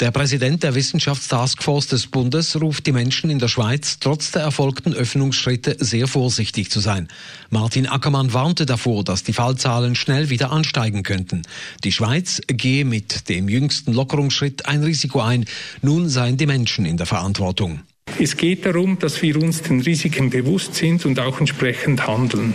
Der Präsident der Wissenschaftstaskforce des Bundes ruft die Menschen in der Schweiz trotz der erfolgten Öffnungsschritte sehr vorsichtig zu sein. Martin Ackermann warnte davor, dass die Fallzahlen schnell wieder ansteigen könnten. Die Schweiz gehe mit dem jüngsten Lockerungsschritt ein Risiko ein. Nun seien die Menschen in der Verantwortung. Es geht darum, dass wir uns den Risiken bewusst sind und auch entsprechend handeln.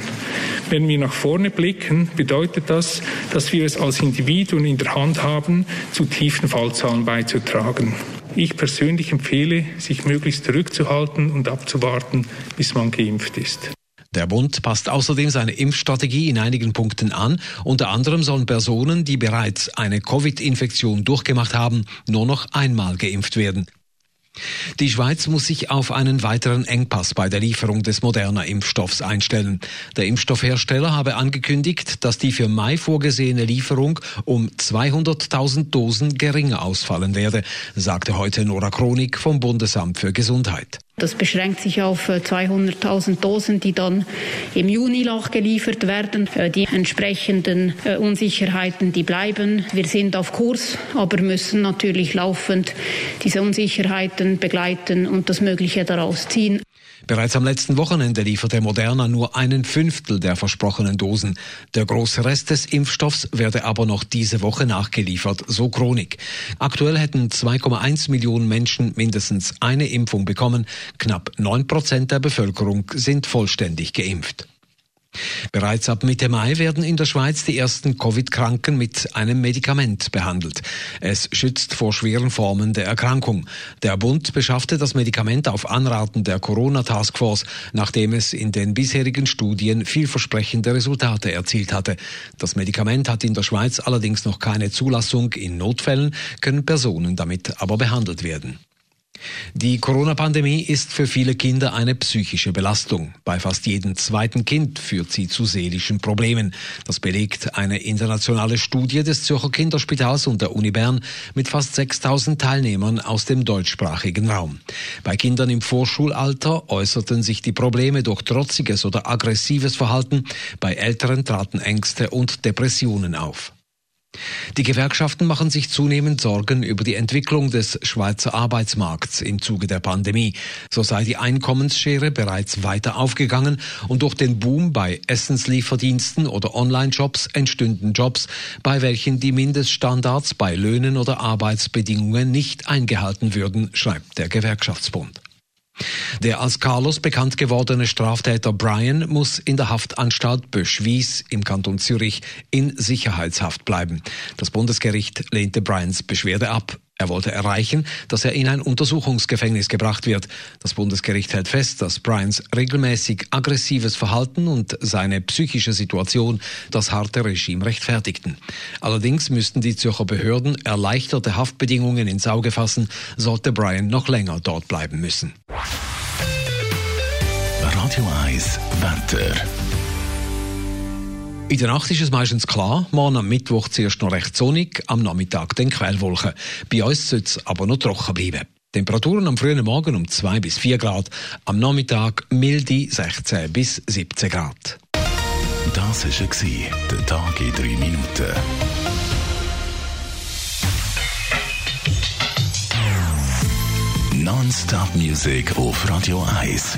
Wenn wir nach vorne blicken, bedeutet das, dass wir es als Individuen in der Hand haben, zu tiefen Fallzahlen beizutragen. Ich persönlich empfehle, sich möglichst zurückzuhalten und abzuwarten, bis man geimpft ist. Der Bund passt außerdem seine Impfstrategie in einigen Punkten an. Unter anderem sollen Personen, die bereits eine Covid-Infektion durchgemacht haben, nur noch einmal geimpft werden. Die Schweiz muss sich auf einen weiteren Engpass bei der Lieferung des moderner Impfstoffs einstellen. Der Impfstoffhersteller habe angekündigt, dass die für Mai vorgesehene Lieferung um 200.000 Dosen geringer ausfallen werde, sagte heute Nora Kronik vom Bundesamt für Gesundheit. Das beschränkt sich auf 200.000 äh, Dosen, die dann im Juni nachgeliefert werden. Äh, die entsprechenden äh, Unsicherheiten, die bleiben. Wir sind auf Kurs, aber müssen natürlich laufend diese Unsicherheiten begleiten und das Mögliche daraus ziehen. Bereits am letzten Wochenende lieferte Moderna nur einen Fünftel der versprochenen Dosen. Der große Rest des Impfstoffs werde aber noch diese Woche nachgeliefert, so Chronik. Aktuell hätten 2,1 Millionen Menschen mindestens eine Impfung bekommen. Knapp 9 Prozent der Bevölkerung sind vollständig geimpft. Bereits ab Mitte Mai werden in der Schweiz die ersten Covid-Kranken mit einem Medikament behandelt. Es schützt vor schweren Formen der Erkrankung. Der Bund beschaffte das Medikament auf Anraten der Corona-Taskforce, nachdem es in den bisherigen Studien vielversprechende Resultate erzielt hatte. Das Medikament hat in der Schweiz allerdings noch keine Zulassung. In Notfällen können Personen damit aber behandelt werden. Die Corona-Pandemie ist für viele Kinder eine psychische Belastung. Bei fast jedem zweiten Kind führt sie zu seelischen Problemen. Das belegt eine internationale Studie des Zürcher Kinderspitals und der Uni Bern mit fast 6000 Teilnehmern aus dem deutschsprachigen Raum. Bei Kindern im Vorschulalter äußerten sich die Probleme durch trotziges oder aggressives Verhalten. Bei Älteren traten Ängste und Depressionen auf. Die Gewerkschaften machen sich zunehmend Sorgen über die Entwicklung des Schweizer Arbeitsmarkts im Zuge der Pandemie. So sei die Einkommensschere bereits weiter aufgegangen und durch den Boom bei Essenslieferdiensten oder Online-Jobs entstünden Jobs, bei welchen die Mindeststandards bei Löhnen oder Arbeitsbedingungen nicht eingehalten würden, schreibt der Gewerkschaftsbund. Der als Carlos bekannt gewordene Straftäter Brian muss in der Haftanstalt Böschwies im Kanton Zürich in Sicherheitshaft bleiben. Das Bundesgericht lehnte Brians Beschwerde ab. Er wollte erreichen, dass er in ein Untersuchungsgefängnis gebracht wird. Das Bundesgericht hält fest, dass Bryans regelmäßig aggressives Verhalten und seine psychische Situation das harte Regime rechtfertigten. Allerdings müssten die Zürcher Behörden erleichterte Haftbedingungen ins Auge fassen, sollte Bryan noch länger dort bleiben müssen. Radio 1 Wetter. In der Nacht ist es meistens klar, morgen am Mittwoch zuerst noch recht sonnig, am Nachmittag dann Quellwolken. Bei uns soll es aber noch trocken bleiben. Temperaturen am frühen Morgen um 2 bis 4 Grad, am Nachmittag milde 16 bis 17 Grad. Das war der Tag in 3 Minuten. Non-Stop Music auf Radio 1.